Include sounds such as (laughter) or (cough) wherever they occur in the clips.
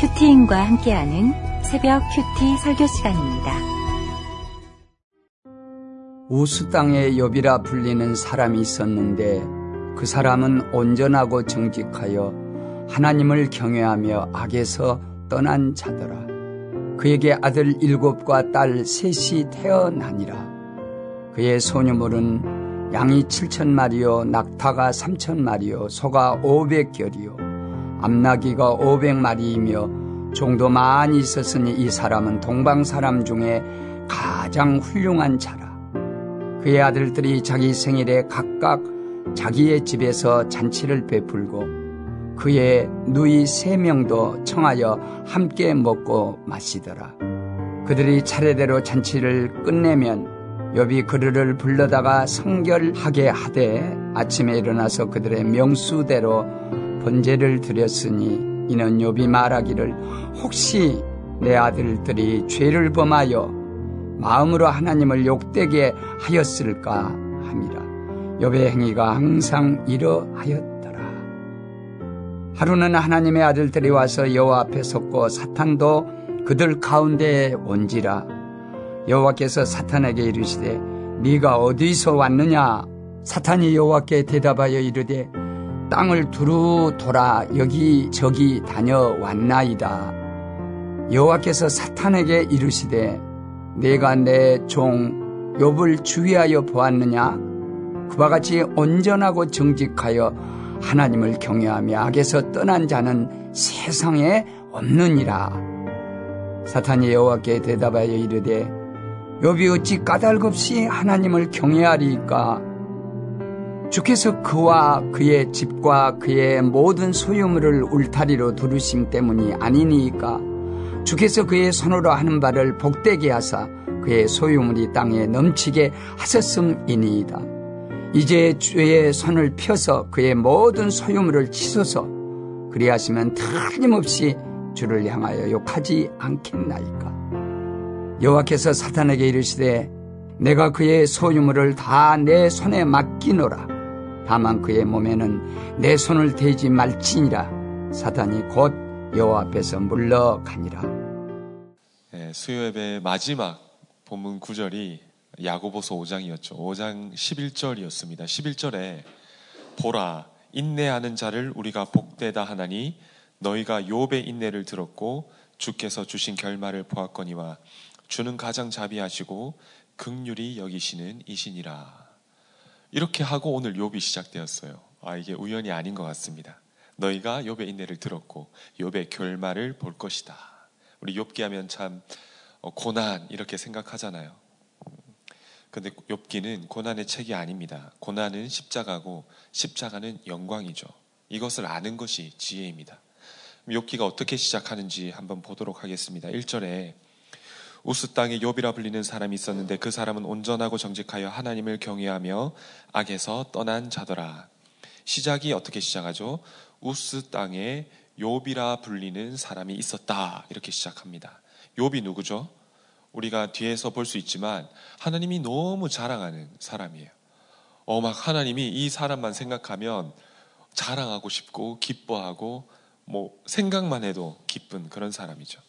큐티인과 함께하는 새벽 큐티 설교 시간입니다. 우수 땅에 욥이라 불리는 사람이 있었는데 그 사람은 온전하고 정직하여 하나님을 경외하며 악에서 떠난 자더라. 그에게 아들 일곱과 딸 셋이 태어나니라. 그의 소유물은 양이 칠천 마리요, 낙타가 삼천 마리요, 소가 오백 결이요, 암나기가 오백 마리이며 종도 많이 있었으니 이 사람은 동방 사람 중에 가장 훌륭한 자라. 그의 아들들이 자기 생일에 각각 자기의 집에서 잔치를 베풀고 그의 누이 세 명도 청하여 함께 먹고 마시더라. 그들이 차례대로 잔치를 끝내면 욥이 그들을 불러다가 성결하게 하되 아침에 일어나서 그들의 명수대로 번제를 드렸으니 이는 욥이 말하기를 혹시 내 아들들이 죄를 범하여 마음으로 하나님을 욕되게 하였을까 함이라. 욥의 행위가 항상 이러하였더라. 하루는 하나님의 아들들이 와서 여호와 앞에 섰고 사탄도 그들 가운데에 온지라 여호와께서 사탄에게 이르시되 네가 어디서 왔느냐 사탄이 여호와께 대답하여 이르되 땅을 두루 돌아 여기 저기 다녀왔나이다. 여호와께서 사탄에게 이르시되 내가 내 종 욥을 주의하여 보았느냐? 그와 같이 온전하고 정직하여 하나님을 경외하며 악에서 떠난 자는 세상에 없느니라. 사탄이 여호와께 대답하여 이르되 욥이 어찌 까닭없이 하나님을 경외하리까 주께서 그와 그의 집과 그의 모든 소유물을 울타리로 두르심 때문이 아니니까 주께서 그의 손으로 하는 바를 복되게 하사 그의 소유물이 땅에 넘치게 하셨음이니이다. 이제 주의 손을 펴서 그의 모든 소유물을 치소서 그리하시면 틀림없이 주를 향하여 욕하지 않겠나이까. 여호와께서 사탄에게 이르시되 내가 그의 소유물을 다 내 손에 맡기노라. 다만 그의 몸에는 내 손을 대지 말지니라. 사탄이 곧 여호와 앞에서 물러가니라. 네, 수요 예배 마지막 본문 구절이 야고보서 5장이었죠. 5장 11절이었습니다. 11절에 보라 인내하는 자를 우리가 복되다 하나니 너희가 욥의 인내를 들었고 주께서 주신 결말을 보았거니와 주는 가장 자비하시고 극률이 여기시는 이신이라. 이렇게 하고 오늘 욥이 시작되었어요. 아 이게 우연이 아닌 것 같습니다. 너희가 욥의 인내를 들었고 욥의 결말을 볼 것이다. 우리 욥기 하면 참 어, 고난 이렇게 생각하잖아요. 근데 욥기는 고난의 책이 아닙니다. 고난은 십자가고 십자가는 영광이죠. 이것을 아는 것이 지혜입니다. 욥기가 어떻게 시작하는지 한번 보도록 하겠습니다. 1절에 우스 땅에 욥이라 불리는 사람이 있었는데 그 사람은 온전하고 정직하여 하나님을 경외하며 악에서 떠난 자더라. 시작이 어떻게 시작하죠? 우스 땅에 욥이라 불리는 사람이 있었다. 이렇게 시작합니다. 욥이 누구죠? 우리가 뒤에서 볼 수 있지만 하나님이 너무 자랑하는 사람이에요. 어, 막 하나님이 이 사람만 생각하면 자랑하고 싶고 기뻐하고 뭐 생각만 해도 기쁜 그런 사람이죠.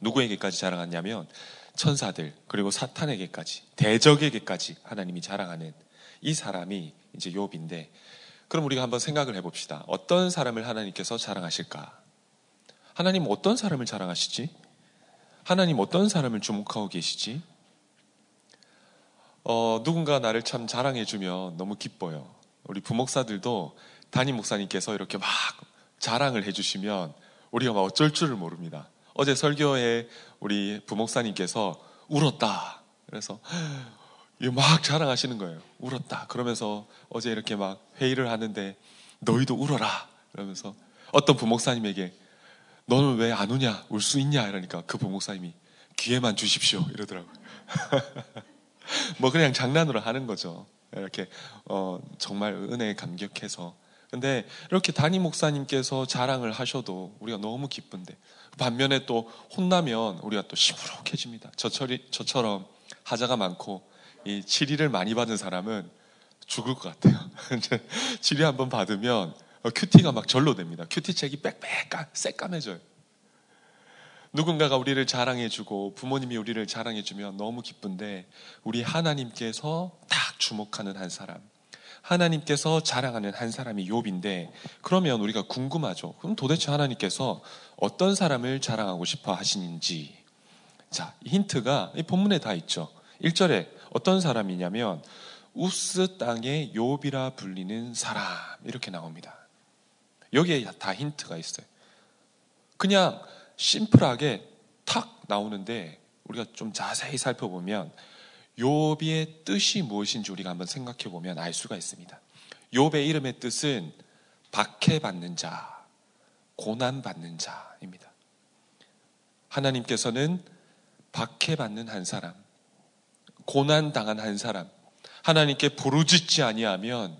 누구에게까지 자랑하냐면 천사들 그리고 사탄에게까지 대적에게까지 하나님이 자랑하는 이 사람이 이제 욥인데 그럼 우리가 한번 생각을 해봅시다. 어떤 사람을 하나님께서 자랑하실까? 하나님 어떤 사람을 자랑하시지? 하나님 어떤 사람을 주목하고 계시지? 어, 누군가 나를 참 자랑해주면 너무 기뻐요. 우리 부목사들도 담임 목사님께서 이렇게 막 자랑을 해주시면 우리가 막 어쩔 줄을 모릅니다. 어제 설교에 우리 부목사님께서 울었다. 그래서 막 자랑하시는 거예요. 울었다. 그러면서 어제 이렇게 막 회의를 하는데 너희도 울어라. 그러면서 어떤 부목사님에게 너는 왜 안 우냐? 울 수 있냐? 이러니까 그 부목사님이 기회만 주십시오. 이러더라고요. (laughs) 뭐 그냥 장난으로 하는 거죠. 이렇게 어, 정말 은혜에 감격해서. 근데 이렇게 담임 목사님께서 자랑을 하셔도 우리가 너무 기쁜데 반면에 또 혼나면 우리가 또 시무룩해집니다. 저처리, 저처럼 하자가 많고 이 치리를 많이 받은 사람은 죽을 것 같아요. (laughs) 치리 한번 받으면 어, 큐티가 막 절로 됩니다. 큐티 책이 빽빽 새까매져요. 누군가가 우리를 자랑해주고 부모님이 우리를 자랑해주면 너무 기쁜데 우리 하나님께서 딱 주목하는 한 사람, 하나님께서 자랑하는 한 사람이 욥인데 그러면 우리가 궁금하죠. 그럼 도대체 하나님께서 어떤 사람을 자랑하고 싶어 하시는지 자, 힌트가 이 본문에 다 있죠. 1절에 어떤 사람이냐면 우스 땅의 욥이라 불리는 사람 이렇게 나옵니다. 여기에 다 힌트가 있어요. 그냥 심플하게 탁 나오는데 우리가 좀 자세히 살펴보면 욥의 뜻이 무엇인지 우리가 한번 생각해 보면 알 수가 있습니다. 욥의 이름의 뜻은 박해받는 자, 고난받는 자입니다. 하나님께서는 박해받는 한 사람, 고난당한 한 사람, 하나님께 부르짖지 아니하면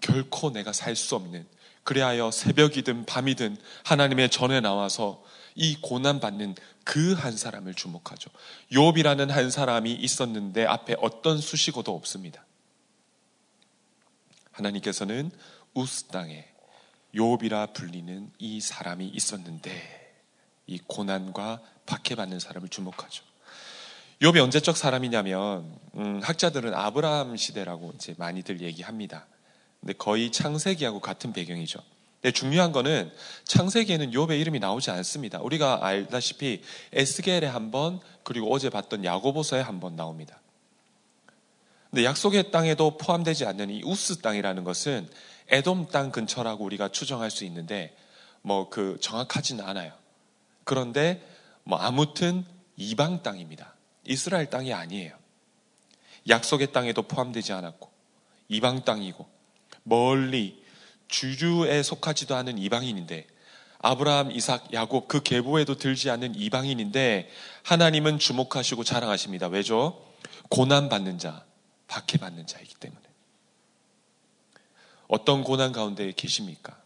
결코 내가 살 수 없는 그리하여 새벽이든 밤이든 하나님의 전에 나와서 이 고난받는 그 한 사람을 주목하죠. 욥이라는 한 사람이 있었는데 앞에 어떤 수식어도 없습니다. 하나님께서는 우스 땅에 욥이라 불리는 이 사람이 있었는데 이 고난과 박해받는 사람을 주목하죠. 욥이 언제적 사람이냐면 음, 학자들은 아브라함 시대라고 이제 많이들 얘기합니다. 근데 거의 창세기하고 같은 배경이죠. 근데 중요한 거는 창세기에는 욥의 이름이 나오지 않습니다. 우리가 알다시피 에스겔에 한 번, 그리고 어제 봤던 야고보서에 한 번 나옵니다. 근데 약속의 땅에도 포함되지 않는 이 우스 땅이라는 것은 에돔 땅 근처라고 우리가 추정할 수 있는데 뭐 그 정확하지는 않아요. 그런데 뭐 아무튼 이방 땅입니다. 이스라엘 땅이 아니에요. 약속의 땅에도 포함되지 않았고 이방 땅이고 멀리 주주에 속하지도 않은 이방인인데 아브라함, 이삭, 야곱 그 계보에도 들지 않는 이방인인데 하나님은 주목하시고 자랑하십니다. 왜죠? 고난 받는 자, 박해 받는 자이기 때문에. 어떤 고난 가운데 계십니까?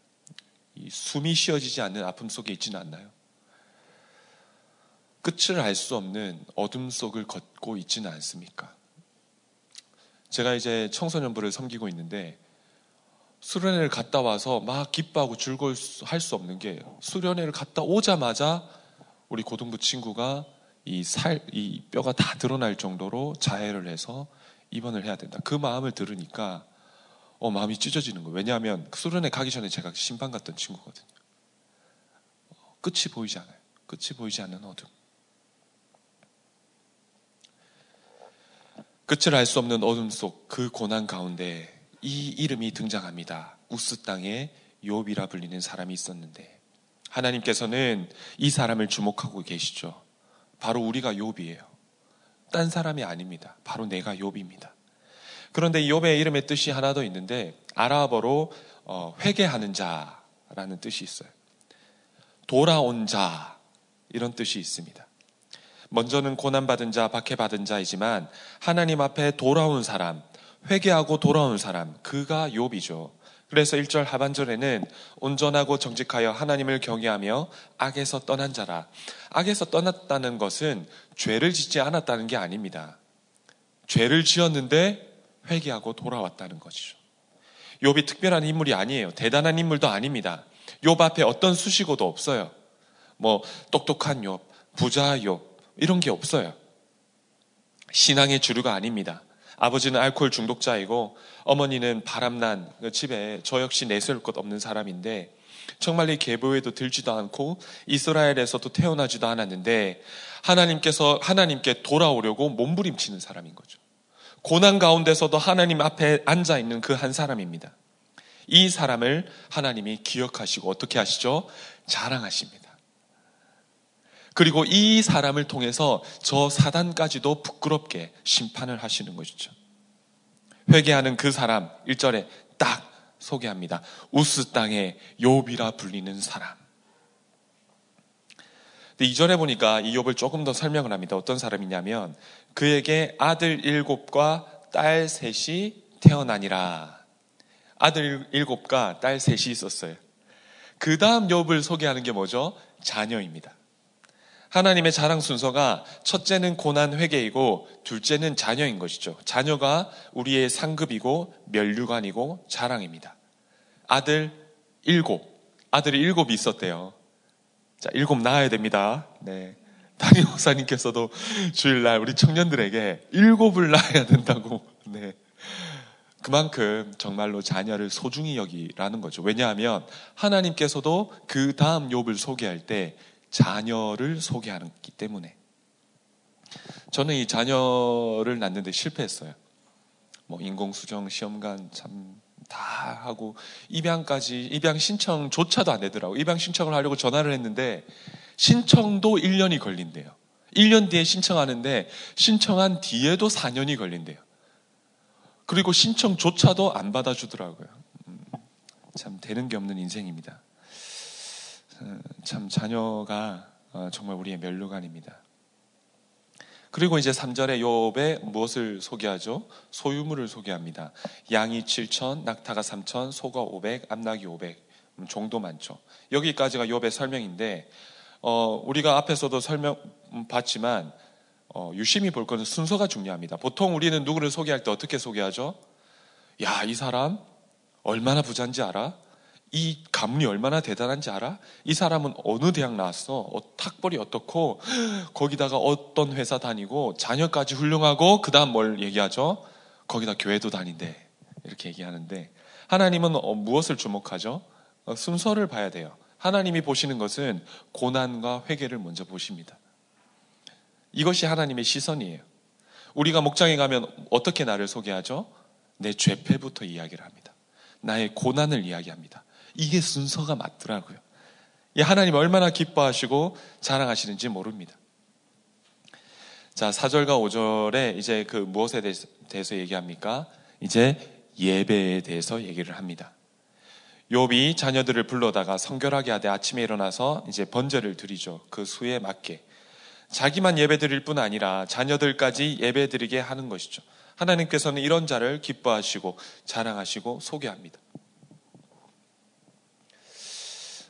숨이 쉬어지지 않는 아픔 속에 있지는 않나요? 끝을 알 수 없는 어둠 속을 걷고 있지는 않습니까? 제가 이제 청소년부를 섬기고 있는데 수련회를 갔다 와서 막 기뻐하고 즐거울 할수 없는 게 수련회를 갔다 오자마자 우리 고등부 친구가 이 살, 이 뼈가 다 드러날 정도로 자해를 해서 입원을 해야 된다. 그 마음을 들으니까 어, 마음이 찢어지는 거예요. 왜냐하면 그 수련회 가기 전에 제가 심판 갔던 친구거든요. 어, 끝이 보이지 않아요. 끝이 보이지 않는 어둠. 끝을 알 수 없는 어둠 속 그 고난 가운데 이 이름이 등장합니다. 우스 땅에 욥이라 불리는 사람이 있었는데 하나님께서는 이 사람을 주목하고 계시죠. 바로 우리가 욥이에요. 딴 사람이 아닙니다. 바로 내가 욥입니다. 그런데 욥의 이름의 뜻이 하나 더 있는데 아랍어로 어, 회개하는 자라는 뜻이 있어요. 돌아온 자 이런 뜻이 있습니다. 먼저는 고난받은 자, 박해받은 자이지만 하나님 앞에 돌아온 사람, 회개하고 돌아온 사람, 그가 욥이죠. 그래서 1절 하반절에는 온전하고 정직하여 하나님을 경외하며 악에서 떠난 자라. 악에서 떠났다는 것은 죄를 짓지 않았다는 게 아닙니다. 죄를 지었는데 회개하고 돌아왔다는 것이죠. 욥이 특별한 인물이 아니에요. 대단한 인물도 아닙니다. 욥 앞에 어떤 수식어도 없어요. 뭐 똑똑한 욥, 부자 욥 이런 게 없어요. 신앙의 주류가 아닙니다. 아버지는 알코올 중독자이고 어머니는 바람난 그 집에 저 역시 내세울 것 없는 사람인데 정말 이 계보에도 들지도 않고 이스라엘에서도 태어나지도 않았는데 하나님께서 하나님께 돌아오려고 몸부림치는 사람인 거죠. 고난 가운데서도 하나님 앞에 앉아 있는 그 한 사람입니다. 이 사람을 하나님이 기억하시고 어떻게 하시죠? 자랑하십니다. 그리고 이 사람을 통해서 저 사단까지도 부끄럽게 심판을 하시는 것이죠. 회개하는 그 사람 1절에 딱 소개합니다. 우스 땅의 욥이라 불리는 사람. 근데 2절에 보니까 이 욥을 조금 더 설명을 합니다. 어떤 사람이냐면 그에게 아들 일곱과 딸 셋이 태어나니라. 아들 일곱과 딸 셋이 있었어요. 그 다음 욥을 소개하는 게 뭐죠? 자녀입니다. 하나님의 자랑 순서가 첫째는 고난 회개이고 둘째는 자녀인 것이죠. 자녀가 우리의 상급이고 멸류관이고 자랑입니다. 아들 일곱. 아들이 일곱이 있었대요. 자, 일곱 낳아야 됩니다. 네. 담임 목사님께서도 주일날 우리 청년들에게 일곱을 낳아야 된다고. 네. 그만큼 정말로 자녀를 소중히 여기라는 거죠. 왜냐하면 하나님께서도 그 다음 욥을 소개할 때 자녀를 소개하기 때문에. 저는 이 자녀를 낳는데 실패했어요. 뭐 인공수정 시험관 참 다 하고 입양까지 입양 신청조차도 안 되더라고. 입양 신청을 하려고 전화를 했는데 신청도 1년이 걸린대요. 1년 뒤에 신청하는데 신청한 뒤에도 4년이 걸린대요. 그리고 신청조차도 안 받아주더라고요. 음, 참 되는 게 없는 인생입니다. 어, 참 자녀가 어, 정말 우리의 멸류관입니다. 그리고 이제 3절에 욥에 무엇을 소개하죠? 소유물을 소개합니다. 양이 7천, 낙타가 3천, 소가 500, 암낙이 500. 음, 종도 많죠. 여기까지가 욥의 설명인데 어, 우리가 앞에서도 설명 음, 봤지만 어, 유심히 볼 것은 순서가 중요합니다. 보통 우리는 누구를 소개할 때 어떻게 소개하죠? 야, 이 사람 얼마나 부자인지 알아? 이 가문이 얼마나 대단한지 알아? 이 사람은 어느 대학 나왔어? 어, 탁벌이 어떻고 (gasps) 거기다가 어떤 회사 다니고 자녀까지 훌륭하고 그다음 뭘 얘기하죠? 거기다 교회도 다닌대 이렇게 얘기하는데 하나님은 어, 무엇을 주목하죠? 어, 순서를 봐야 돼요. 하나님이 보시는 것은 고난과 회개를 먼저 보십니다. 이것이 하나님의 시선이에요. 우리가 목장에 가면 어떻게 나를 소개하죠? 내 죄패부터 이야기를 합니다. 나의 고난을 이야기합니다. 이게 순서가 맞더라고요. 하나님 얼마나 기뻐하시고 자랑하시는지 모릅니다. 자, 4절과 5절에 이제 그 무엇에 대해서 얘기합니까? 이제 예배에 대해서 얘기를 합니다. 욥이 자녀들을 불러다가 성결하게 하되 아침에 일어나서 이제 번제를 드리죠. 그 수에 맞게. 자기만 예배 드릴 뿐 아니라 자녀들까지 예배 드리게 하는 것이죠. 하나님께서는 이런 자를 기뻐하시고 자랑하시고 소개합니다.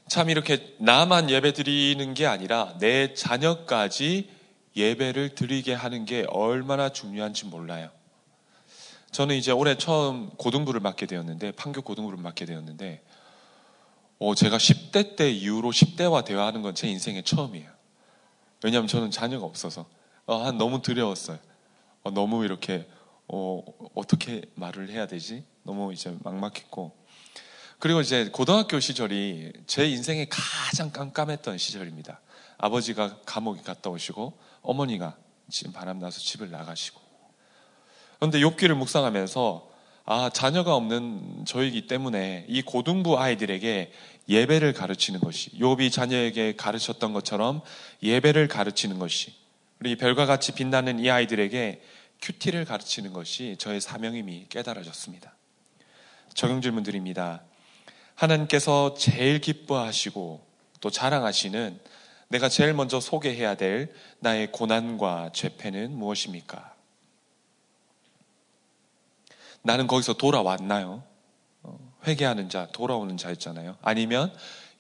참 이렇게 나만 예배 드리는 게 아니라 내 자녀까지 예배를 드리게 하는 게 얼마나 중요한지 몰라요. 저는 이제 올해 처음 고등부를 맡게 되었는데, 판교 고등부를 맡게 되었는데, 어, 제가 10대 때 이후로 10대와 대화하는 건 제 인생의 처음이에요. 왜냐하면 저는 자녀가 없어서 어, 너무 두려웠어요. 어, 너무 이렇게 어, 어떻게 말을 해야 되지? 너무 이제 막막했고 그리고 이제 고등학교 시절이 제 인생에 가장 깜깜했던 시절입니다. 아버지가 감옥에 갔다 오시고 어머니가 지금 바람 나서 집을 나가시고 그런데 욥기를 묵상하면서 아 자녀가 없는 저이기 때문에 이 고등부 아이들에게 예배를 가르치는 것이 욥이 자녀에게 가르쳤던 것처럼 예배를 가르치는 것이 우리 별과 같이 빛나는 이 아이들에게 큐티를 가르치는 것이 저의 사명임이 깨달아졌습니다. 적용 질문 드립니다. 하나님께서 제일 기뻐하시고 또 자랑하시는 내가 제일 먼저 소개해야 될 나의 고난과 죄패는 무엇입니까? 나는 거기서 돌아왔나요? 회개하는 자, 돌아오는 자였잖아요. 아니면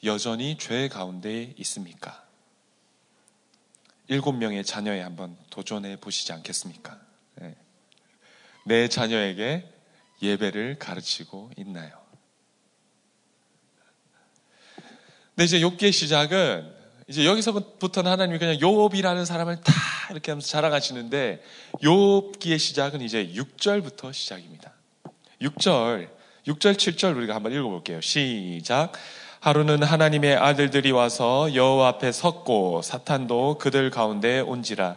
여전히 죄 가운데 있습니까? 일곱 명의 자녀에 한번 도전해 보시지 않겠습니까? 네. 내 자녀에게 예배를 가르치고 있나요? 근데 이제 욥기의 시작은 이제 여기서부터는 하나님이 그냥 욥이라는 사람을 다 이렇게 하면서 자랑하시는데 욥기의 시작은 이제 6절부터 시작입니다. 6절 6절, 7절 우리가 한번 읽어볼게요. 시작. 하루는 하나님의 아들들이 와서 여호와 앞에 섰고 사탄도 그들 가운데 온지라.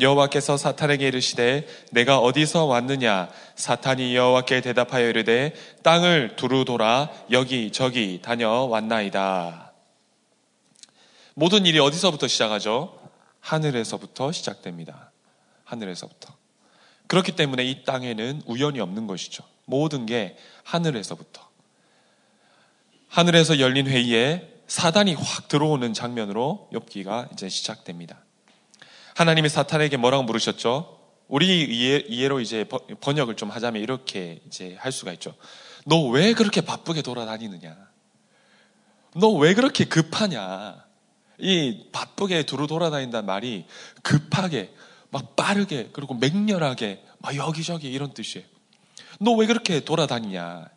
여호와께서 사탄에게 이르시되 내가 어디서 왔느냐 사탄이 여호와께 대답하여 이르되 땅을 두루 돌아 여기 저기 다녀왔나이다. 모든 일이 어디서부터 시작하죠? 하늘에서부터 시작됩니다. 하늘에서부터. 그렇기 때문에 이 땅에는 우연이 없는 것이죠. 모든 게 하늘에서부터. 하늘에서 열린 회의에 사단이 확 들어오는 장면으로 엽기가 이제 시작됩니다. 하나님이 사탄에게 뭐라고 물으셨죠? 우리 이해, 로 이제 번역을 좀 하자면 이렇게 이제 할 수가 있죠. 너 왜 그렇게 바쁘게 돌아다니느냐? 너 왜 그렇게 급하냐? 이 바쁘게 두루 돌아다닌다는 말이 급하게, 막 빠르게, 그리고 맹렬하게, 막 여기저기 이런 뜻이에요. 너 왜 그렇게 돌아다니냐?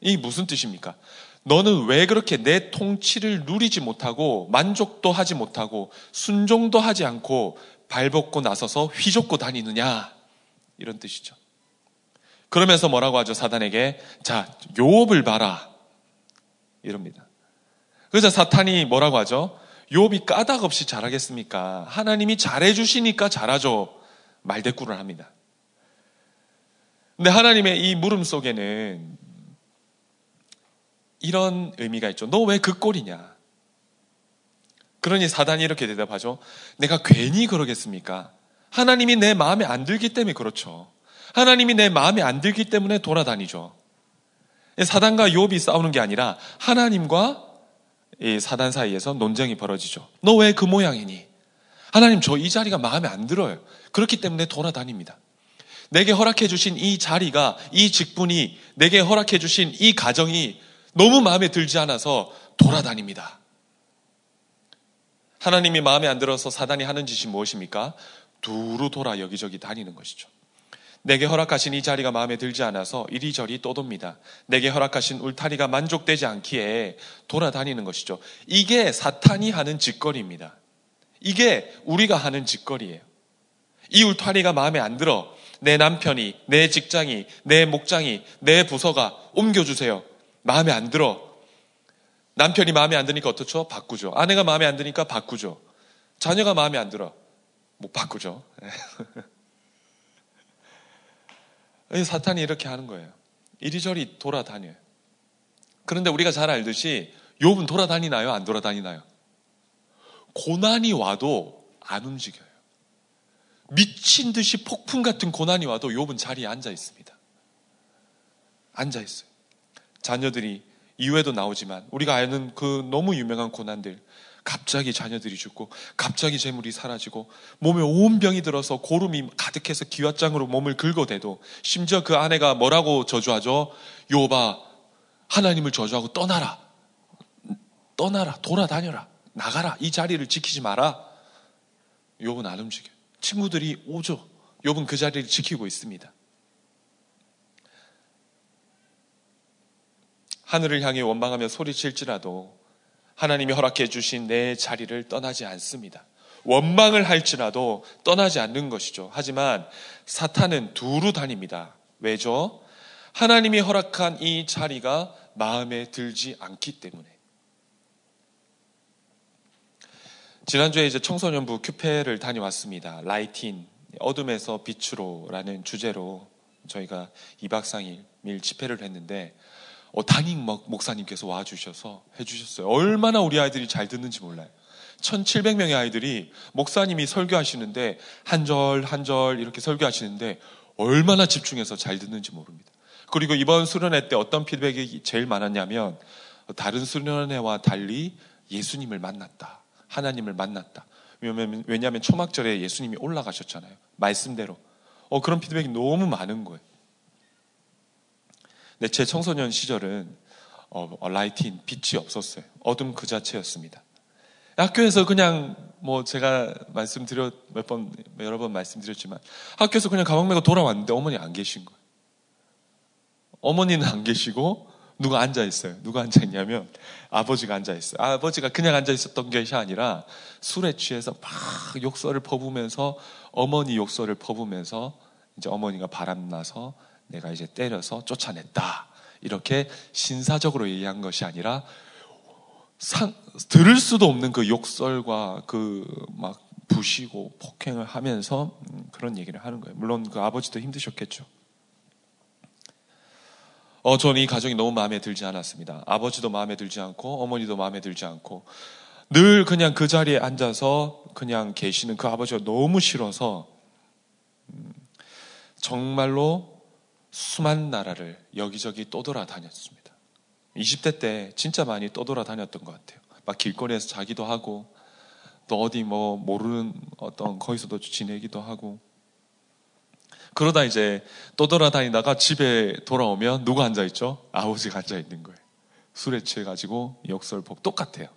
이 무슨 뜻입니까? 너는 왜 그렇게 내 통치를 누리지 못하고 만족도 하지 못하고 순종도 하지 않고 발벗고 나서서 휘젓고 다니느냐? 이런 뜻이죠. 그러면서 뭐라고 하죠? 사단에게 자, 요업을 봐라. 이럽니다. 그래서 사탄이 뭐라고 하죠? 요업이 까닭 없이 잘하겠습니까? 하나님이 잘해 주시니까 잘하죠. 말대꾸를 합니다. 근데 하나님의 이 물음 속에는 이런 의미가 있죠. 너 왜 그 꼴이냐? 그러니 사단이 이렇게 대답하죠. 내가 괜히 그러겠습니까? 하나님이 내 마음에 안 들기 때문에 그렇죠. 하나님이 내 마음에 안 들기 때문에 돌아다니죠. 사단과 욥이 싸우는 게 아니라 하나님과 사단 사이에서 논쟁이 벌어지죠. 너 왜 그 모양이니? 하나님 저 이 자리가 마음에 안 들어요. 그렇기 때문에 돌아다닙니다. 내게 허락해 주신 이 자리가 이 직분이 내게 허락해 주신 이 가정이 너무 마음에 들지 않아서 돌아다닙니다. 하나님이 마음에 안 들어서 사단이 하는 짓이 무엇입니까? 두루 돌아 여기저기 다니는 것이죠. 내게 허락하신 이 자리가 마음에 들지 않아서 이리저리 떠돕니다. 내게 허락하신 울타리가 만족되지 않기에 돌아다니는 것이죠. 이게 사탄이 하는 짓거리입니다. 이게 우리가 하는 짓거리예요. 이 울타리가 마음에 안 들어 내 남편이, 내 직장이, 내 목장이, 내 부서가 옮겨주세요. 마음에 안 들어. 남편이 마음에 안 드니까 어떻죠? 바꾸죠. 아내가 마음에 안 드니까 바꾸죠. 자녀가 마음에 안 들어. 못 바꾸죠. (laughs) 사탄이 이렇게 하는 거예요. 이리저리 돌아다녀요. 그런데 우리가 잘 알듯이 욥은 돌아다니나요? 안 돌아다니나요? 고난이 와도 안 움직여요. 미친 듯이 폭풍 같은 고난이 와도 욥은 자리에 앉아 있습니다. 앉아 있어요. 자녀들이 이후에도 나오지만 우리가 아는 그 너무 유명한 고난들 갑자기 자녀들이 죽고 갑자기 재물이 사라지고 몸에 온 병이 들어서 고름이 가득해서 기왓장으로 몸을 긁어대도 심지어 그 아내가 뭐라고 저주하죠? 요바 하나님을 저주하고 떠나라. 떠나라. 돌아다녀라. 나가라. 이 자리를 지키지 마라. 욥은 안 움직여. 친구들이 오죠. 욥은 그 자리를 지키고 있습니다. 하늘을 향해 원망하며 소리칠지라도 하나님이 허락해 주신 내 자리를 떠나지 않습니다. 원망을 할지라도 떠나지 않는 것이죠. 하지만 사탄은 두루 다닙니다. 왜죠? 하나님이 허락한 이 자리가 마음에 들지 않기 때문에. 지난주에 이제 청소년부 큐페를 다녀왔습니다. 라이틴, 어둠에서 빛으로라는 주제로 저희가 2박 3일 집회를 했는데 어, 담임 목사님께서 와주셔서 해주셨어요. 얼마나 우리 아이들이 잘 듣는지 몰라요. 1700명의 아이들이 목사님이 설교하시는데 한 절 한 절 이렇게 설교하시는데 얼마나 집중해서 잘 듣는지 모릅니다. 그리고 이번 수련회 때 어떤 피드백이 제일 많았냐면 다른 수련회와 달리 예수님을 만났다. 하나님을 만났다. 왜냐하면, 왜냐하면 초막절에 예수님이 올라가셨잖아요. 말씀대로. 어, 그런 피드백이 너무 많은 거예요. 근데 제 청소년 시절은 어, 어, 라이틴 빛이 없었어요. 어둠 그 자체였습니다. 학교에서 그냥 뭐 제가 말씀드렸 몇번 여러 번 말씀드렸지만 학교에서 그냥 가방 메고 돌아왔는데 어머니 안 계신 거예요. 어머니는 안 계시고 누가 앉아 있어요. 누가 앉아 있냐면 아버지가 앉아 있어요. 아버지가 그냥 앉아 있었던 것이 아니라 술에 취해서 막 욕설을 퍼부면서 어머니 욕설을 퍼부면서 이제 어머니가 바람나서 내가 이제 때려서 쫓아냈다. 이렇게 신사적으로 얘기한 것이 아니라 상, 들을 수도 없는 그 욕설과 그 막 부시고 폭행을 하면서 음, 그런 얘기를 하는 거예요. 물론 그 아버지도 힘드셨겠죠. 어, 저는 이 가정이 너무 마음에 들지 않았습니다. 아버지도 마음에 들지 않고 어머니도 마음에 들지 않고 늘 그냥 그 자리에 앉아서 그냥 계시는 그 아버지가 너무 싫어서 음, 정말로 수많은 나라를 여기저기 떠돌아다녔습니다. 20대 때 진짜 많이 떠돌아다녔던 것 같아요. 막 길거리에서 자기도 하고 또 어디 뭐 모르는 어떤 거기서도 지내기도 하고 그러다 이제 떠돌아다니다가 집에 돌아오면 누가 앉아 있죠? 아버지가 앉아 있는 거예요. 술에 취해가지고 역설복 똑같아요.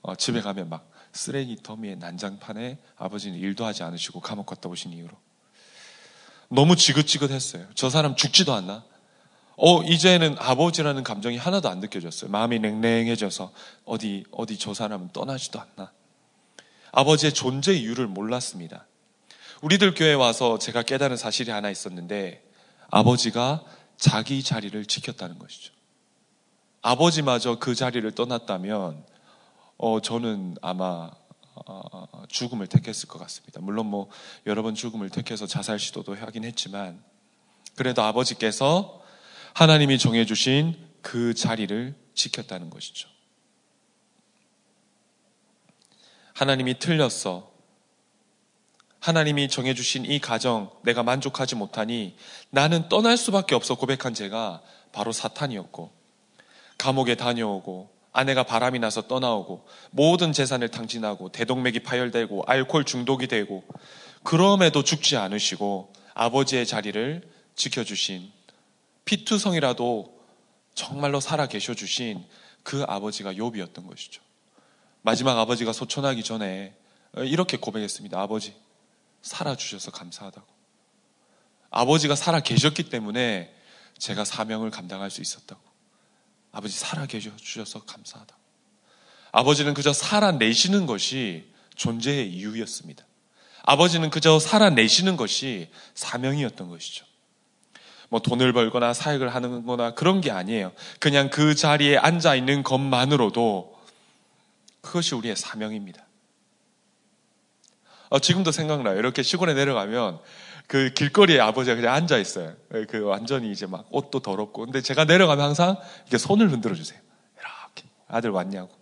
어, 집에 가면 막 쓰레기 더미에 난장판에 아버지는 일도 하지 않으시고 감옥 갔다 오신 이유로 너무 지긋지긋했어요. 저 사람 죽지도 않나? 어, 이제는 아버지라는 감정이 하나도 안 느껴졌어요. 마음이 냉랭해져서 어디, 어디 저 사람은 떠나지도 않나. 아버지의 존재 이유를 몰랐습니다. 우리들 교회 와서 제가 깨달은 사실이 하나 있었는데 아버지가 자기 자리를 지켰다는 것이죠. 아버지마저 그 자리를 떠났다면 어, 저는 아마 어, 죽음을 택했을 것 같습니다. 물론 뭐 여러 번 죽음을 택해서 자살 시도도 하긴 했지만 그래도 아버지께서 하나님이 정해주신 그 자리를 지켰다는 것이죠. 하나님이 틀렸어. 하나님이 정해주신 이 가정 내가 만족하지 못하니 나는 떠날 수밖에 없어 고백한 제가 바로 사탄이었고 감옥에 다녀오고 아내가 바람이 나서 떠나오고 모든 재산을 탕진하고 대동맥이 파열되고 알코올 중독이 되고 그럼에도 죽지 않으시고 아버지의 자리를 지켜주신 피투성이라도 정말로 살아 계셔 주신 그 아버지가 욥이었던 것이죠. 마지막 아버지가 소천하기 전에 이렇게 고백했습니다. 아버지 살아 주셔서 감사하다고. 아버지가 살아 계셨기 때문에 제가 사명을 감당할 수 있었다고. 아버지 살아 계셔 주셔서 감사하다고. 아버지는 그저 살아내시는 것이 존재의 이유였습니다. 아버지는 그저 살아내시는 것이 사명이었던 것이죠. 뭐 돈을 벌거나 사역을 하는 거나 그런 게 아니에요. 그냥 그 자리에 앉아 있는 것만으로도 그것이 우리의 사명입니다. 어, 지금도 생각나요. 이렇게 시골에 내려가면 그 길거리에 아버지가 그냥 앉아 있어요. 그 완전히 이제 막 옷도 더럽고. 근데 제가 내려가면 항상 이렇게 손을 흔들어 주세요. 이렇게. 아들 왔냐고.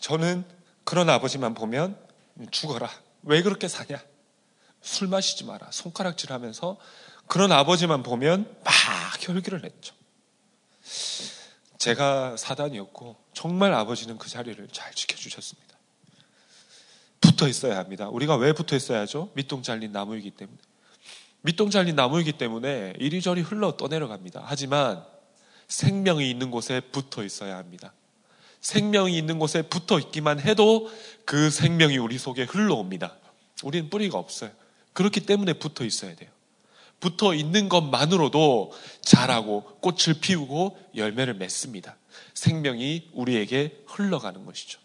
저는 그런 아버지만 보면 죽어라. 왜 그렇게 사냐? 술 마시지 마라. 손가락질 하면서 그런 아버지만 보면 막 혈기를 냈죠. 제가 사단이었고 정말 아버지는 그 자리를 잘 지켜주셨습니다. 붙어 있어야 합니다. 우리가 왜 붙어 있어야죠? 밑동 잘린 나무이기 때문에. 밑동 잘린 나무이기 때문에 이리저리 흘러 떠내려갑니다. 하지만 생명이 있는 곳에 붙어 있어야 합니다. 생명이 있는 곳에 붙어 있기만 해도 그 생명이 우리 속에 흘러옵니다. 우리는 뿌리가 없어요. 그렇기 때문에 붙어 있어야 돼요. 붙어 있는 것만으로도 자라고 꽃을 피우고 열매를 맺습니다. 생명이 우리에게 흘러가는 것이죠.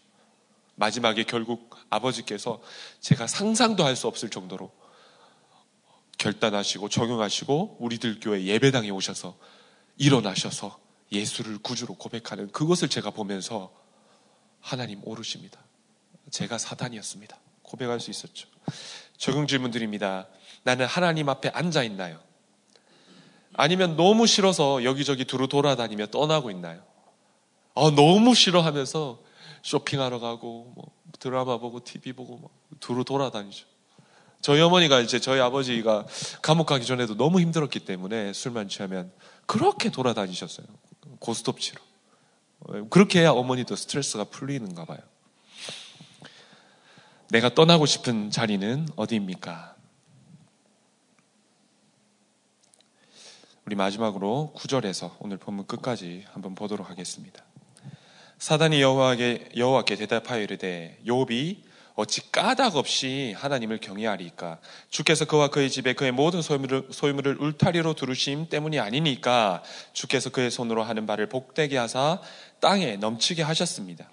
마지막에 결국 아버지께서 제가 상상도 할 수 없을 정도로 결단하시고 적용하시고 우리들 교회 예배당에 오셔서 일어나셔서 예수를 구주로 고백하는 그것을 제가 보면서 하나님 오르십니다. 제가 사단이었습니다. 고백할 수 있었죠. 적용 질문 드립니다. 나는 하나님 앞에 앉아 있나요? 아니면 너무 싫어서 여기저기 두루 돌아다니며 떠나고 있나요? 아, 너무 싫어하면서 쇼핑하러 가고, 뭐, 드라마 보고, TV 보고, 뭐, 두루 돌아다니죠. 저희 어머니가 이제 저희 아버지가 감옥 가기 전에도 너무 힘들었기 때문에 술만 취하면 그렇게 돌아다니셨어요. 고스톱 치러. 그렇게 해야 어머니도 스트레스가 풀리는가 봐요. 내가 떠나고 싶은 자리는 어디입니까? 우리 마지막으로 9절에서 오늘 본문 끝까지 한번 보도록 하겠습니다. 사단이 여호와께 여호와께 대답하여 이르되 욥이 어찌 까닭 없이 하나님을 경외하리까? 주께서 그와 그의 집에 그의 모든 소유물을, 소유물을 울타리로 두르심 때문이 아니니까 주께서 그의 손으로 하는 바를 복되게 하사 땅에 넘치게 하셨습니다.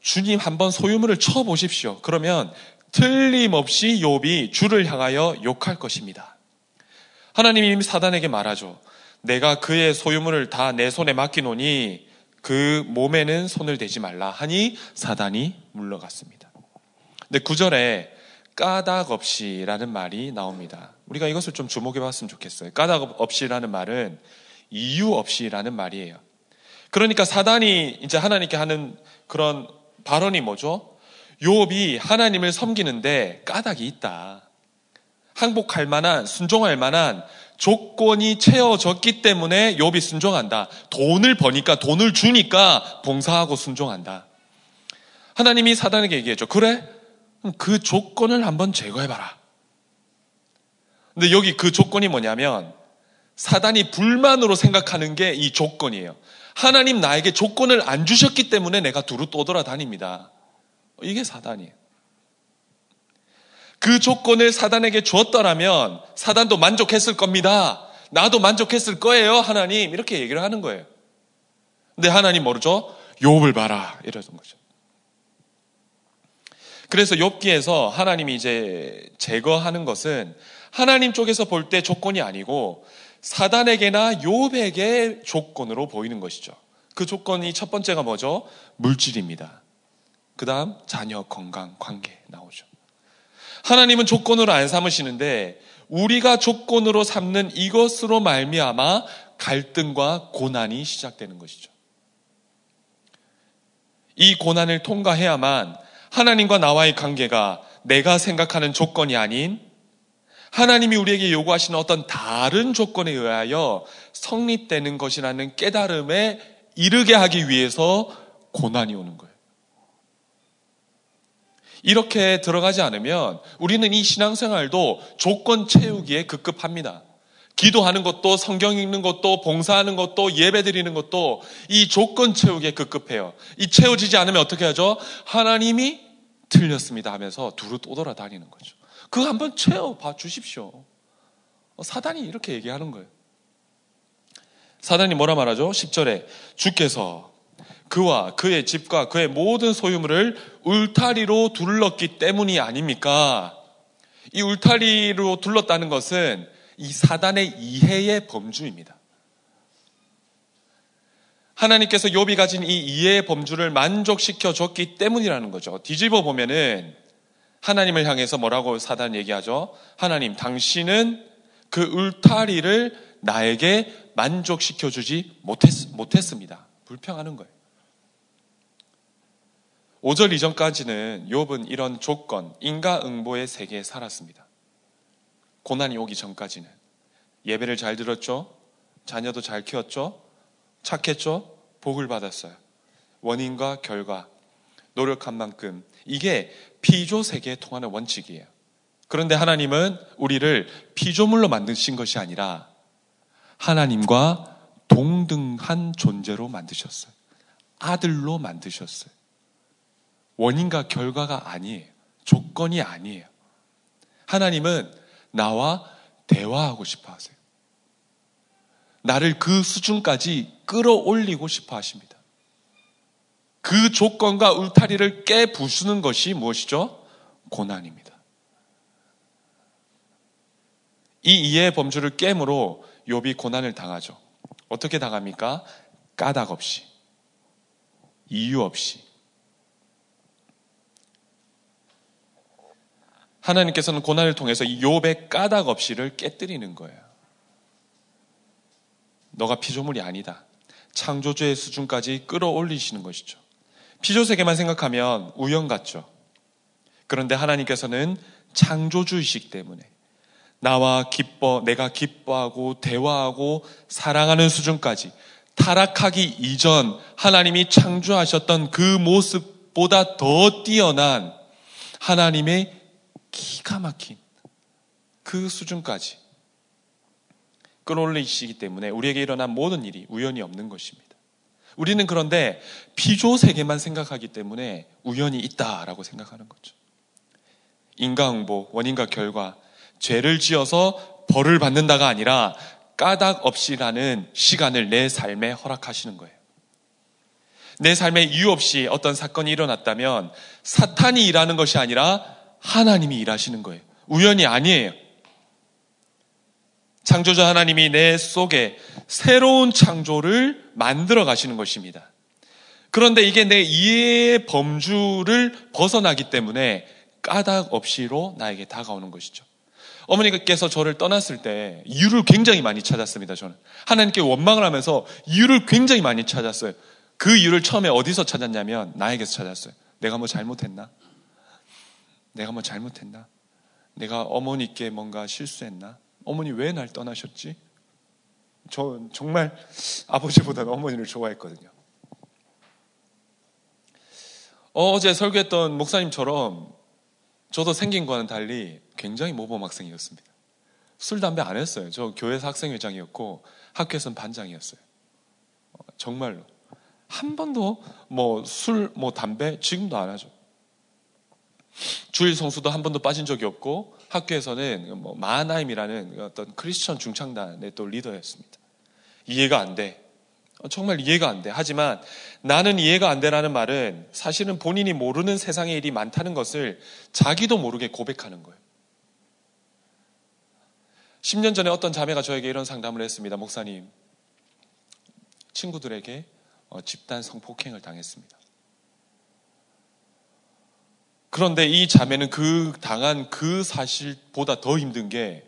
주님 한번 소유물을 쳐 보십시오. 그러면 틀림없이 욥이 주를 향하여 욕할 것입니다. 하나님이 사단에게 말하죠. 내가 그의 소유물을 다 내 손에 맡기노니 그 몸에는 손을 대지 말라 하니 사단이 물러갔습니다. 근데 구절에 까닭 없이라는 말이 나옵니다. 우리가 이것을 좀 주목해 봤으면 좋겠어요. 까닭 없이라는 말은 이유 없이라는 말이에요. 그러니까 사단이 이제 하나님께 하는 그런 발언이 뭐죠? 요업이 하나님을 섬기는데 까닭이 있다. 항복할 만한, 순종할 만한 조건이 채워졌기 때문에 욥이 순종한다. 돈을 버니까 돈을 주니까 봉사하고 순종한다. 하나님이 사단에게 얘기했죠. 그래? 그 조건을 한번 제거해봐라. 근데 여기 그 조건이 뭐냐면 사단이 불만으로 생각하는 게 이 조건이에요. 하나님 나에게 조건을 안 주셨기 때문에 내가 두루 떠돌아 다닙니다. 이게 사단이에요. 그 조건을 사단에게 주었더라면 사단도 만족했을 겁니다. 나도 만족했을 거예요, 하나님. 이렇게 얘기를 하는 거예요. 근데 하나님 모르죠? 욥을 봐라. 이러는 거죠. 그래서 욥기에서 하나님이 이제 제거하는 것은 하나님 쪽에서 볼 때 조건이 아니고 사단에게나 욥에게 조건으로 보이는 것이죠. 그 조건이 첫 번째가 뭐죠? 물질입니다. 그 다음 자녀 건강 관계 나오죠. 하나님은 조건으로 안 삼으시는데 우리가 조건으로 삼는 이것으로 말미암아 갈등과 고난이 시작되는 것이죠. 이 고난을 통과해야만 하나님과 나와의 관계가 내가 생각하는 조건이 아닌 하나님이 우리에게 요구하시는 어떤 다른 조건에 의하여 성립되는 것이라는 깨달음에 이르게 하기 위해서 고난이 오는 거예요. 이렇게 들어가지 않으면 우리는 이 신앙생활도 조건 채우기에 급급합니다. 기도하는 것도 성경 읽는 것도 봉사하는 것도 예배 드리는 것도 이 조건 채우기에 급급해요. 이 채워지지 않으면 어떻게 하죠? 하나님이 틀렸습니다 하면서 두루 떠돌아 다니는 거죠. 그거 한번 채워봐 주십시오. 어, 사단이 이렇게 얘기하는 거예요. 사단이 뭐라 말하죠? 10절에 주께서 그와 그의 집과 그의 모든 소유물을 울타리로 둘렀기 때문이 아닙니까? 이 울타리로 둘렀다는 것은 이 사단의 이해의 범주입니다. 하나님께서 욥이 가진 이 이해의 범주를 만족시켜 줬기 때문이라는 거죠. 뒤집어 보면은 하나님을 향해서 뭐라고 사단 얘기하죠? 하나님, 당신은 그 울타리를 나에게 만족시켜 주지 못했, 못했습니다. 불평하는 거예요. 5절 이전까지는 욥은 이런 조건, 인과응보의 세계에 살았습니다. 고난이 오기 전까지는 예배를 잘 들었죠. 자녀도 잘 키웠죠. 착했죠. 복을 받았어요. 원인과 결과, 노력한 만큼 이게 피조 세계에 통하는 원칙이에요. 그런데 하나님은 우리를 피조물로 만드신 것이 아니라 하나님과 동등한 존재로 만드셨어요. 아들로 만드셨어요. 원인과 결과가 아니에요. 조건이 아니에요. 하나님은 나와 대화하고 싶어 하세요. 나를 그 수준까지 끌어올리고 싶어 하십니다. 그 조건과 울타리를 깨 부수는 것이 무엇이죠? 고난입니다. 이 이해의 범주를 깨므로 욥이 고난을 당하죠. 어떻게 당합니까? 까닭 없이, 이유 없이. 하나님께서는 고난을 통해서 이 욥의 까닭 없이를 깨뜨리는 거예요. 너가 피조물이 아니다. 창조주의 수준까지 끌어올리시는 것이죠. 피조세계만 생각하면 우연 같죠. 그런데 하나님께서는 창조주이시기 때문에 나와 기뻐, 내가 기뻐하고 대화하고 사랑하는 수준까지 타락하기 이전 하나님이 창조하셨던 그 모습보다 더 뛰어난 하나님의 기가 막힌 그 수준까지 끌어올리시기 때문에 우리에게 일어난 모든 일이 우연이 없는 것입니다. 우리는 그런데 피조 세계만 생각하기 때문에 우연이 있다라고 생각하는 거죠. 인과응보, 원인과 결과, 죄를 지어서 벌을 받는다가 아니라 까닭 없이라는 시간을 내 삶에 허락하시는 거예요. 내 삶에 이유 없이 어떤 사건이 일어났다면 사탄이 일하는 것이 아니라 하나님이 일하시는 거예요. 우연이 아니에요. 창조자 하나님이 내 속에 새로운 창조를 만들어 가시는 것입니다. 그런데 이게 내 이해의 범주를 벗어나기 때문에 까닭 없이로 나에게 다가오는 것이죠. 어머니께서 저를 떠났을 때 이유를 굉장히 많이 찾았습니다, 저는. 하나님께 원망을 하면서 이유를 굉장히 많이 찾았어요. 그 이유를 처음에 어디서 찾았냐면 나에게서 찾았어요. 내가 뭐 잘못했나? 내가 뭐 잘못했나? 내가 어머니께 뭔가 실수했나? 어머니 왜 날 떠나셨지? 저 정말 (laughs) 아버지보다는 어머니를 좋아했거든요. 어제 설교했던 목사님처럼 저도 생긴 거와는 달리 굉장히 모범 학생이었습니다. 술, 담배 안 했어요. 저 교회에서 학생회장이었고 학교에서는 반장이었어요. 정말로. 한 번도 뭐 술, 뭐 담배 지금도 안 하죠. 주일 성수도 한 번도 빠진 적이 없고 학교에서는 뭐 마하나임이라는 어떤 크리스천 중창단의 또 리더였습니다. 이해가 안 돼. 정말 이해가 안 돼. 하지만 나는 이해가 안 돼라는 말은 사실은 본인이 모르는 세상의 일이 많다는 것을 자기도 모르게 고백하는 거예요. 10년 전에 어떤 자매가 저에게 이런 상담을 했습니다. 목사님, 친구들에게 어, 집단 성폭행을 당했습니다. 그런데 이 자매는 그 당한 그 사실보다 더 힘든 게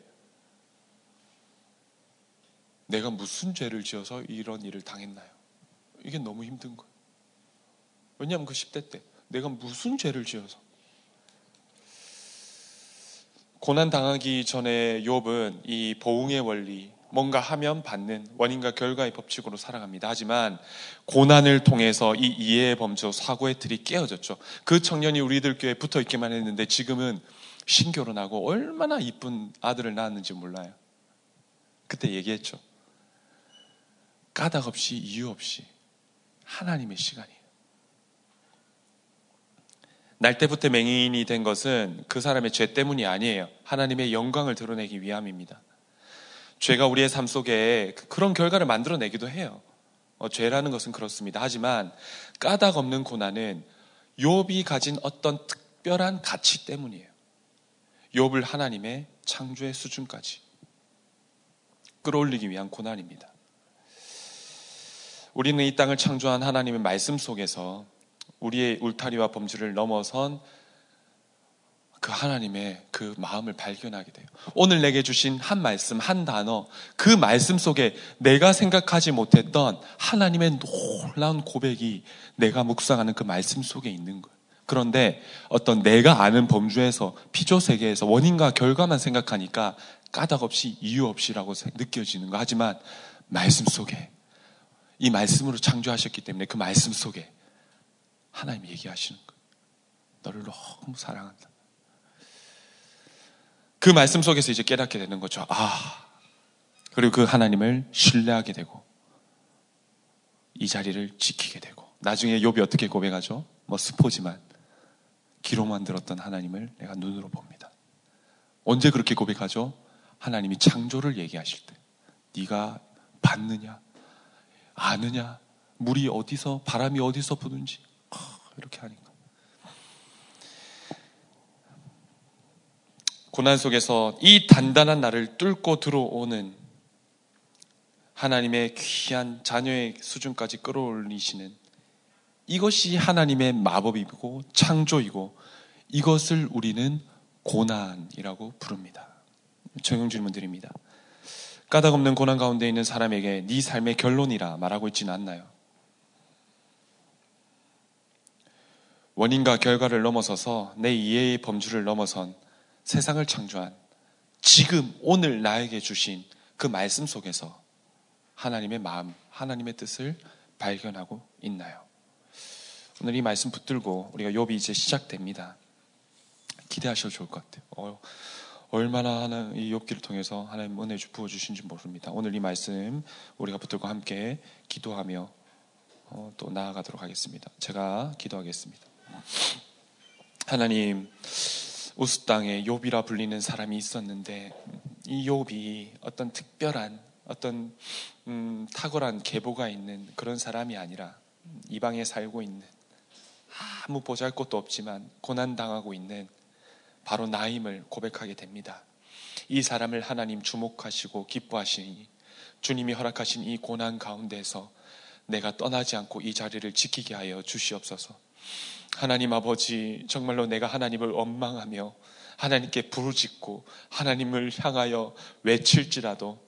내가 무슨 죄를 지어서 이런 일을 당했나요? 이게 너무 힘든 거예요. 왜냐하면 그 10대 때 내가 무슨 죄를 지어서 고난 당하기 전에 욥은 이 보응의 원리, 뭔가 하면 받는 원인과 결과의 법칙으로 살아갑니다. 하지만 고난을 통해서 이 이해의 범주, 사고의 틀이 깨어졌죠. 그 청년이 우리들 교회에 붙어 있기만 했는데 지금은 신결혼하고 얼마나 이쁜 아들을 낳았는지 몰라요. 그때 얘기했죠. 까닭 없이 이유 없이 하나님의 시간이에요. 날 때부터 맹인이 된 것은 그 사람의 죄 때문이 아니에요. 하나님의 영광을 드러내기 위함입니다. 죄가 우리의 삶 속에 그런 결과를 만들어내기도 해요. 어, 죄라는 것은 그렇습니다. 하지만 까닭 없는 고난은 욥이 가진 어떤 특별한 가치 때문이에요. 욥을 하나님의 창조의 수준까지 끌어올리기 위한 고난입니다. 우리는 이 땅을 창조한 하나님의 말씀 속에서 우리의 울타리와 범주를 넘어선 그 하나님의 그 마음을 발견하게 돼요. 오늘 내게 주신 한 말씀, 한 단어, 그 말씀 속에 내가 생각하지 못했던 하나님의 놀라운 고백이 내가 묵상하는 그 말씀 속에 있는 거예요. 그런데 어떤 내가 아는 범주에서 피조 세계에서 원인과 결과만 생각하니까 까닭 없이 이유 없이라고 느껴지는 거. 하지만 말씀 속에 이 말씀으로 창조하셨기 때문에 그 말씀 속에 하나님 얘기하시는 거예요. 너를 너무 사랑한다. 그 말씀 속에서 이제 깨닫게 되는 거죠. 아, 그리고 그 하나님을 신뢰하게 되고, 이 자리를 지키게 되고, 나중에 욥이 어떻게 고백하죠? 뭐 스포지만, 기로만 들었던 하나님을 내가 눈으로 봅니다. 언제 그렇게 고백하죠? 하나님이 창조를 얘기하실 때. 네가 봤느냐? 아느냐? 물이 어디서, 바람이 어디서 부는지. 이렇게 하니까. 고난 속에서 이 단단한 나를 뚫고 들어오는 하나님의 귀한 자녀의 수준까지 끌어올리시는 이것이 하나님의 마법이고 창조이고 이것을 우리는 고난이라고 부릅니다. 적용 질문 드립니다. 까닭 없는 고난 가운데 있는 사람에게 네 삶의 결론이라 말하고 있지는 않나요? 원인과 결과를 넘어서서 내 이해의 범주를 넘어선 세상을 창조한 지금 오늘 나에게 주신 그 말씀 속에서 하나님의 마음, 하나님의 뜻을 발견하고 있나요? 오늘 이 말씀 붙들고 우리가 욥이 이제 시작됩니다. 기대하셔도 좋을 것 같아요. 어, 얼마나 하나 이 욥기를 통해서 하나님 은혜 부어 주신지 모릅니다. 오늘 이 말씀 우리가 붙들고 함께 기도하며 어, 또 나아가도록 하겠습니다. 제가 기도하겠습니다. 하나님 우스 땅에 욥이라 불리는 사람이 있었는데 이 욥이 어떤 특별한 어떤 음, 탁월한 계보가 있는 그런 사람이 아니라 이방에 살고 있는 아무 보잘것도 없지만 고난 당하고 있는 바로 나임을 고백하게 됩니다. 이 사람을 하나님 주목하시고 기뻐하시니 주님이 허락하신 이 고난 가운데서 내가 떠나지 않고 이 자리를 지키게 하여 주시옵소서. 하나님 아버지, 정말로 내가 하나님을 원망하며 하나님께 부르짖고 하나님을 향하여 외칠지라도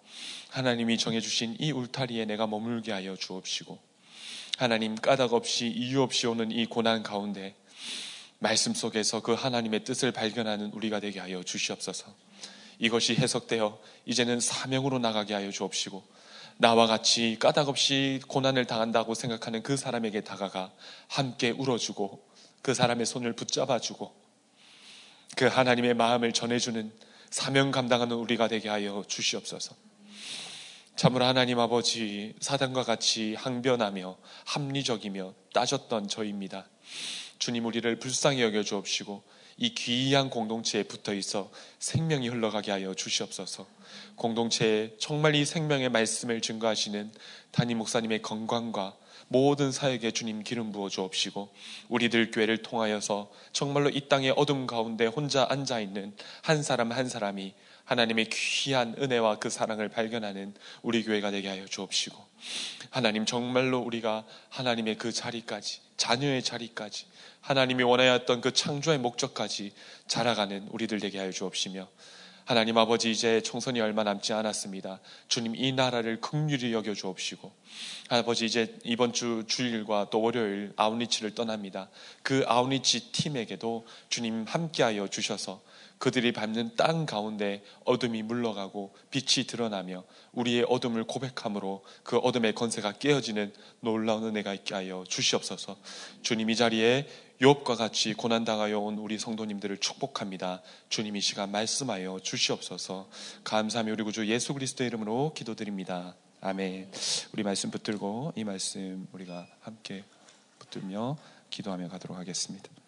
하나님이 정해주신 이 울타리에 내가 머물게 하여 주옵시고 하나님 까닭 없이 이유 없이 오는 이 고난 가운데 말씀 속에서 그 하나님의 뜻을 발견하는 우리가 되게 하여 주시옵소서. 이것이 해석되어 이제는 사명으로 나가게 하여 주옵시고 나와 같이 까닭 없이 고난을 당한다고 생각하는 그 사람에게 다가가 함께 울어주고 그 사람의 손을 붙잡아주고 그 하나님의 마음을 전해주는 사명 감당하는 우리가 되게 하여 주시옵소서. 참으로 하나님 아버지 사단과 같이 항변하며 합리적이며 따졌던 저입니다. 주님 우리를 불쌍히 여겨 주옵시고 이 귀한 공동체에 붙어 있어 생명이 흘러가게 하여 주시옵소서. 공동체에 정말 이 생명의 말씀을 증거하시는 담임 목사님의 건강과 모든 사역에 주님 기름 부어 주옵시고 우리들 교회를 통하여서 정말로 이 땅의 어둠 가운데 혼자 앉아 있는 한 사람 한 사람이 하나님의 귀한 은혜와 그 사랑을 발견하는 우리 교회가 되게 하여 주옵시고 하나님 정말로 우리가 하나님의 그 자리까지 자녀의 자리까지 하나님이 원하였던 그 창조의 목적까지 자라가는 우리들 되게 하여 주옵시며 하나님 아버지 이제 총선이 얼마 남지 않았습니다. 주님 이 나라를 극률히 여겨 주옵시고 아버지 이제 이번 주 주일과 또 월요일 아웃리치를 떠납니다. 그 아웃리치 팀에게도 주님 함께하여 주셔서 그들이 밟는 땅 가운데 어둠이 물러가고 빛이 드러나며 우리의 어둠을 고백함으로 그 어둠의 건세가 깨어지는 놀라운 은혜가 있게 하여 주시옵소서. 주님 이 자리에 욥과 같이 고난 당하여 온 우리 성도님들을 축복합니다. 주님 이 시간 말씀하여 주시옵소서. 감사하며 우리 구주 예수 그리스도의 이름으로 기도드립니다. 아멘. 우리 말씀 붙들고 이 말씀 우리가 함께 붙들며 기도하며 가도록 하겠습니다.